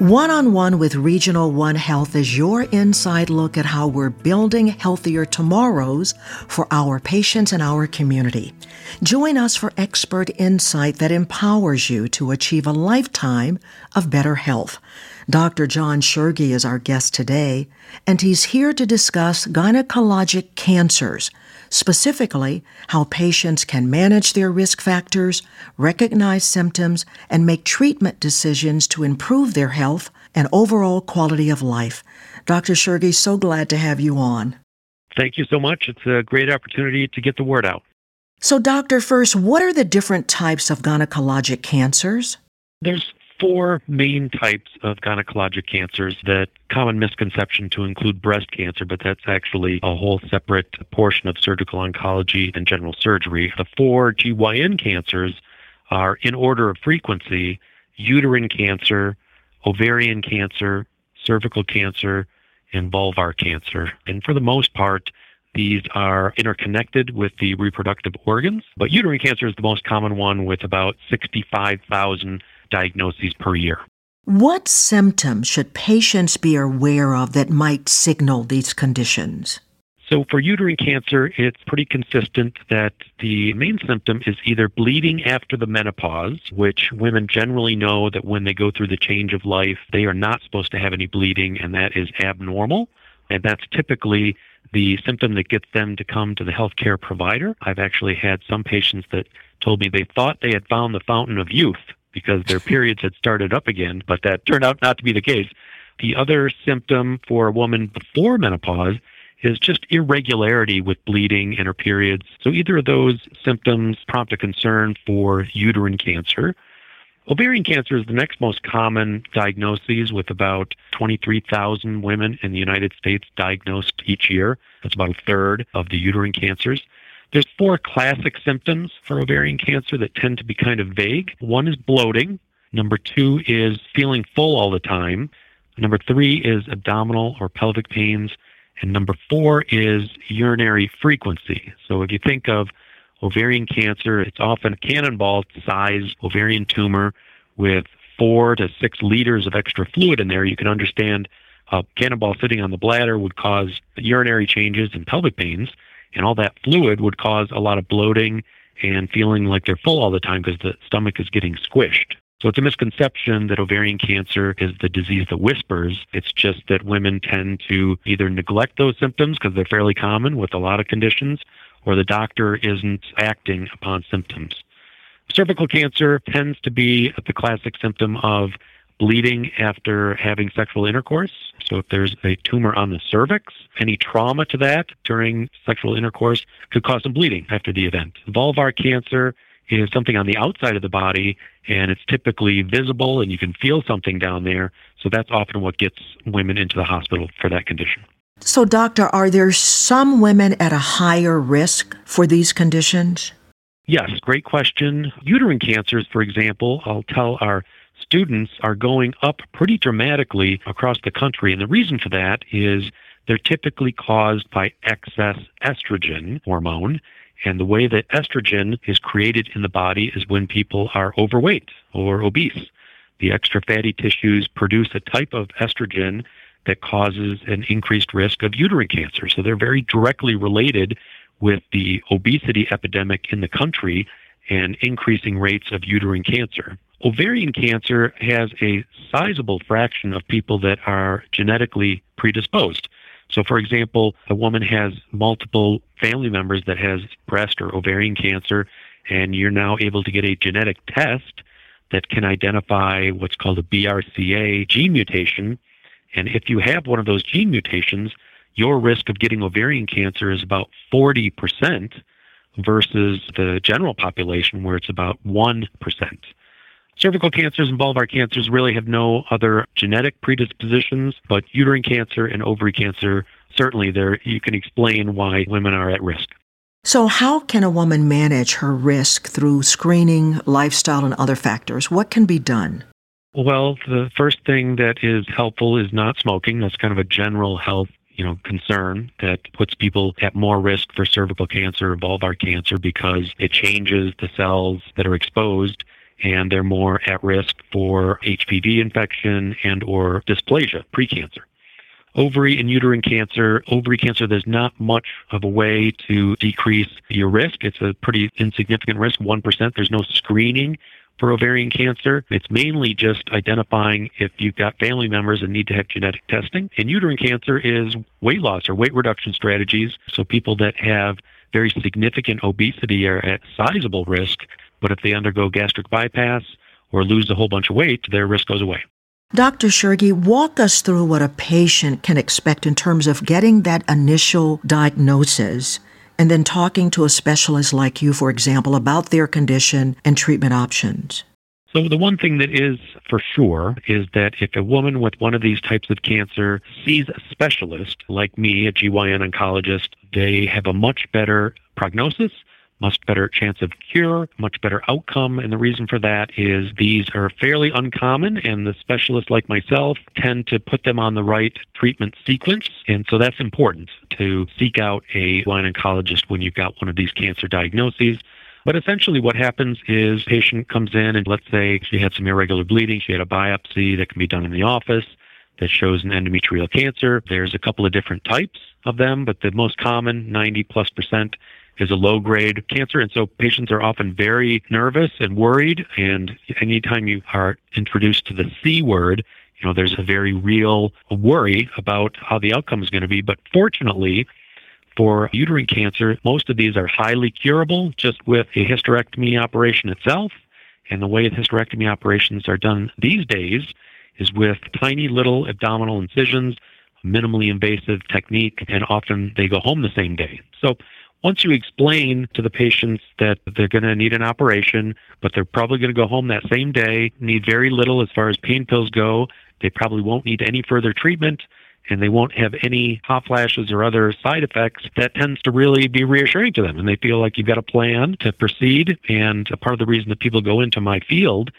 One on One with Regional One Health is your inside look at how we're building healthier tomorrows for our patients and our community. Join us for expert insight that empowers you to achieve a lifetime of better health. Dr. John Schorge is our guest today, and he's here to discuss gynecologic cancers specifically how patients can manage their risk factors, recognize symptoms, and make treatment decisions to improve their health and overall quality of life. Dr. Schorge, so glad to have you on. Thank you so much. It's a great opportunity to get the word out. So, Doctor, first, what are the different types of gynecologic cancers? There's four main types of gynecologic cancers that common misconception to include breast cancer, but that's actually a whole separate portion of surgical oncology and general surgery. The four GYN cancers are in order of frequency uterine cancer, ovarian cancer, cervical cancer, and vulvar cancer. And for the most part, these are interconnected with the reproductive organs, but uterine cancer is the most common one with about 65,000 diagnoses per year. What symptoms should patients be aware of that might signal these conditions? So, for uterine cancer, it's pretty consistent that the main symptom is either bleeding after the menopause, which women generally know that when they go through the change of life, they are not supposed to have any bleeding, and that is abnormal. And that's typically the symptom that gets them to come to the healthcare provider. I've actually had some patients that told me they thought they had found the fountain of youth because their periods had started up again, but that turned out not to be the case. The other symptom for a woman before menopause is just irregularity with bleeding in her periods. So either of those symptoms prompt a concern for uterine cancer. Ovarian cancer is the next most common diagnosis with about 23,000 women in the United States diagnosed each year. That's about a third of the uterine cancers. There's four classic symptoms for ovarian cancer that tend to be kind of vague. One is bloating. Number two is feeling full all the time. Number three is abdominal or pelvic pains. And number four is urinary frequency. So if you think of ovarian cancer, it's often a cannonball size ovarian tumor with four to six liters of extra fluid in there. You can understand a cannonball sitting on the bladder would cause urinary changes and pelvic pains and all that fluid would cause a lot of bloating and feeling like they're full all the time because the stomach is getting squished. So it's a misconception that ovarian cancer is the disease that whispers. It's just that women tend to either neglect those symptoms because they're fairly common with a lot of conditions, or the doctor isn't acting upon symptoms. Cervical cancer tends to be the classic symptom of bleeding after having sexual intercourse. So if there's a tumor on the cervix, any trauma to that during sexual intercourse could cause some bleeding after the event. Vulvar cancer is something on the outside of the body and it's typically visible and you can feel something down there. So that's often what gets women into the hospital for that condition. So, doctor, are there some women at a higher risk for these conditions? Yes, great question. Uterine cancers, for example, I'll tell our students are going up pretty dramatically across the country. And the reason for that is they're typically caused by excess estrogen hormone. And the way that estrogen is created in the body is when people are overweight or obese. The extra fatty tissues produce a type of estrogen that causes an increased risk of uterine cancer. So they're very directly related with the obesity epidemic in the country and increasing rates of uterine cancer. Ovarian cancer has a sizable fraction of people that are genetically predisposed. So, for example, a woman has multiple family members that has breast or ovarian cancer, and you're now able to get a genetic test that can identify what's called a BRCA gene mutation. And if you have one of those gene mutations, your risk of getting ovarian cancer is about 40% versus the general population, where it's about 1%. Cervical cancers and vulvar cancers really have no other genetic predispositions, but uterine cancer and ovary cancer, certainly there you can explain why women are at risk. So, how can a woman manage her risk through screening, lifestyle, and other factors? What can be done? Well, the first thing that is helpful is not smoking. That's kind of a general health you know, concern that puts people at more risk for cervical cancer or vulvar cancer because it changes the cells that are exposed and they're more at risk for HPV infection and or dysplasia, precancer. Ovary and uterine cancer, ovary cancer, there's not much of a way to decrease your risk. It's a pretty insignificant risk, 1%. There's no screening for ovarian cancer. It's mainly just identifying if you've got family members and need to have genetic testing. And uterine cancer is weight loss or weight reduction strategies. So people that have very significant obesity are at sizable risk, but if they undergo gastric bypass or lose a whole bunch of weight, their risk goes away. Dr. Schorge, walk us through what a patient can expect in terms of getting that initial diagnosis and then talking to a specialist like you, for example, about their condition and treatment options. So, the one thing that is for sure is that if a woman with one of these types of cancer sees a specialist like me, a GYN oncologist, they have a much better prognosis much better chance of cure, much better outcome. And the reason for that is these are fairly uncommon, and the specialists like myself tend to put them on the right treatment sequence. And so that's important to seek out a line oncologist when you've got one of these cancer diagnoses. But essentially, what happens is patient comes in and let's say she had some irregular bleeding, she had a biopsy that can be done in the office that shows an endometrial cancer. There's a couple of different types of them, but the most common, 90 plus percent, is a low grade cancer. And so patients are often very nervous and worried. And anytime you are introduced to the C word, you know, there's a very real worry about how the outcome is going to be. But fortunately, for uterine cancer, most of these are highly curable just with a hysterectomy operation itself. And the way hysterectomy operations are done these days is with tiny little abdominal incisions, minimally invasive technique, and often they go home the same day. So once you explain to the patients that they're going to need an operation, but they're probably going to go home that same day, need very little as far as pain pills go, they probably won't need any further treatment, and they won't have any hot flashes or other side effects, that tends to really be reassuring to them. And they feel like you've got a plan to proceed. And part of the reason that people go into my field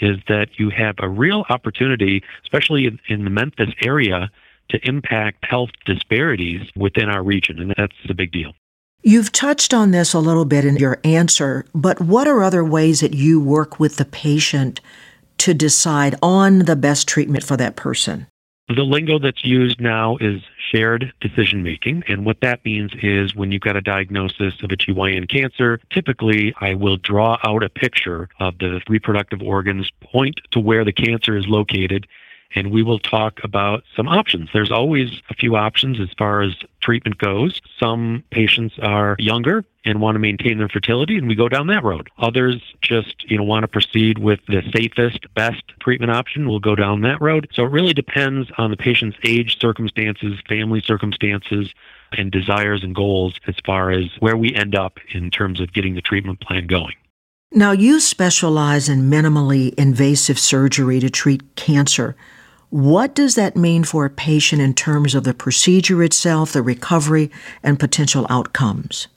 is that you have a real opportunity, especially in, in the Memphis area, to impact health disparities within our region. And that's a big deal. You've touched on this a little bit in your answer, but what are other ways that you work with the patient to decide on the best treatment for that person? The lingo that's used now is shared decision making. And what that means is when you've got a diagnosis of a GYN cancer, typically I will draw out a picture of the reproductive organs, point to where the cancer is located, and we will talk about some options. There's always a few options as far as treatment goes. Some patients are younger and want to maintain their fertility and we go down that road. Others just, you know, want to proceed with the safest, best treatment option. We'll go down that road. So it really depends on the patient's age, circumstances, family circumstances, and desires and goals as far as where we end up in terms of getting the treatment plan going. Now, you specialize in minimally invasive surgery to treat cancer. What does that mean for a patient in terms of the procedure itself, the recovery, and potential outcomes?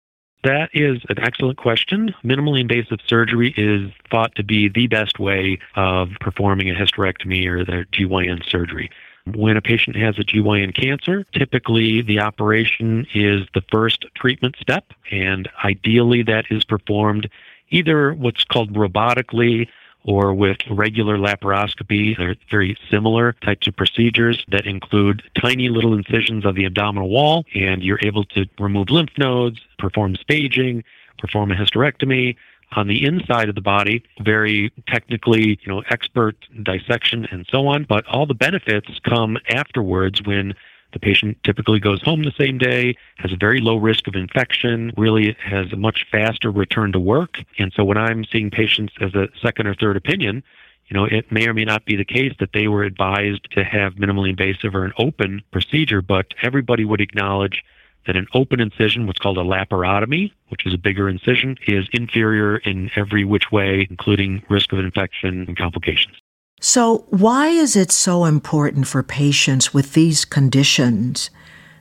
That is an excellent question. Minimally invasive surgery is thought to be the best way of performing a hysterectomy or the GYN surgery. When a patient has a GYN cancer, typically the operation is the first treatment step, and ideally that is performed either what's called robotically or with regular laparoscopy. They're very similar types of procedures that include tiny little incisions of the abdominal wall, and you're able to remove lymph nodes, perform staging, perform a hysterectomy. On the inside of the body, very technically, you know, expert dissection and so on. But all the benefits come afterwards when the patient typically goes home the same day, has a very low risk of infection, really has a much faster return to work. And so when I'm seeing patients as a second or third opinion, you know, it may or may not be the case that they were advised to have minimally invasive or an open procedure, but everybody would acknowledge that an open incision, what's called a laparotomy, which is a bigger incision, is inferior in every which way, including risk of infection and complications. So, why is it so important for patients with these conditions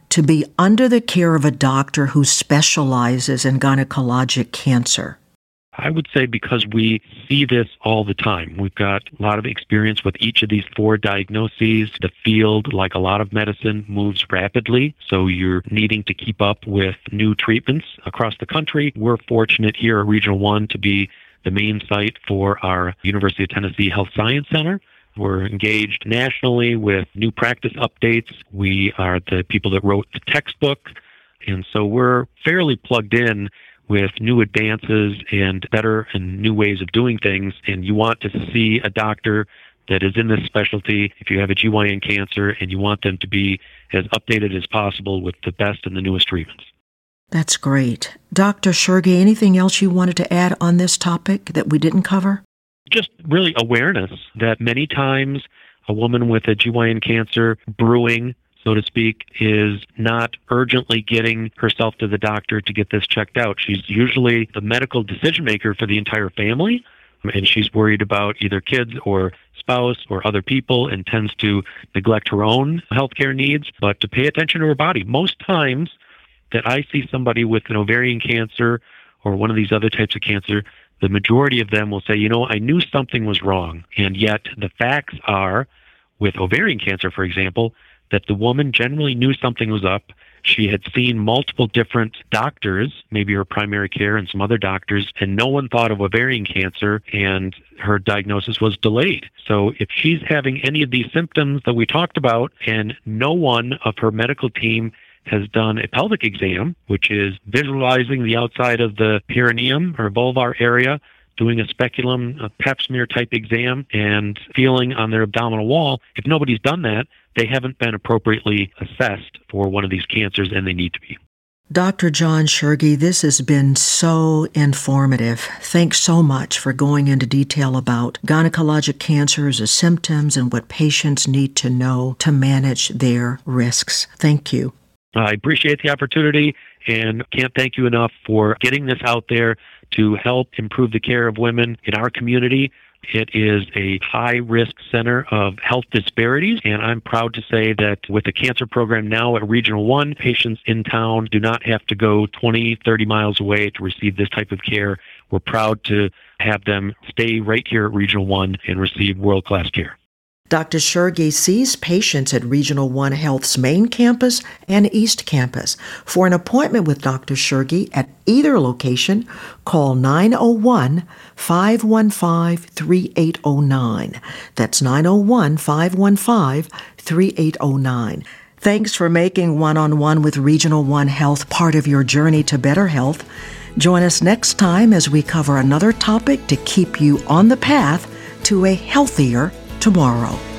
to be under the care of a doctor who specializes in gynecologic cancer? I would say because we see this all the time. We've got a lot of experience with each of these four diagnoses. The field, like a lot of medicine, moves rapidly. So you're needing to keep up with new treatments across the country. We're fortunate here at Regional One to be the main site for our University of Tennessee Health Science Center. We're engaged nationally with new practice updates. We are the people that wrote the textbook. And so we're fairly plugged in with new advances and better and new ways of doing things. And you want to see a doctor that is in this specialty if you have a GYN cancer and you want them to be as updated as possible with the best and the newest treatments. That's great. Dr. Schorge, anything else you wanted to add on this topic that we didn't cover? Just really awareness that many times a woman with a GYN cancer brewing, so to speak, is not urgently getting herself to the doctor to get this checked out. She's usually the medical decision maker for the entire family, and she's worried about either kids or spouse or other people and tends to neglect her own healthcare needs, but to pay attention to her body. Most times that I see somebody with an ovarian cancer or one of these other types of cancer, the majority of them will say, you know, I knew something was wrong. And yet the facts are, with ovarian cancer, for example, that the woman generally knew something was up. She had seen multiple different doctors, maybe her primary care and some other doctors, and no one thought of ovarian cancer, and her diagnosis was delayed. So if she's having any of these symptoms that we talked about, and no one of her medical team has done a pelvic exam, which is visualizing the outside of the perineum or vulvar area, doing a speculum, a pap smear type exam, and feeling on their abdominal wall. If nobody's done that, they haven't been appropriately assessed for one of these cancers, and they need to be. Dr. John Schorge, this has been so informative. Thanks so much for going into detail about gynecologic cancers, the symptoms, and what patients need to know to manage their risks. Thank you. I appreciate the opportunity and can't thank you enough for getting this out there to help improve the care of women in our community. It is a high risk center of health disparities, and I'm proud to say that with the cancer program now at Regional 1, patients in town do not have to go 20, 30 miles away to receive this type of care. We're proud to have them stay right here at Regional 1 and receive world class care. Dr. Schorge sees patients at Regional One Health's main campus and East Campus. For an appointment with Dr. Schorge at either location, call 901 515 3809. That's 901 515 3809. Thanks for making one on one with Regional One Health part of your journey to better health. Join us next time as we cover another topic to keep you on the path to a healthier tomorrow.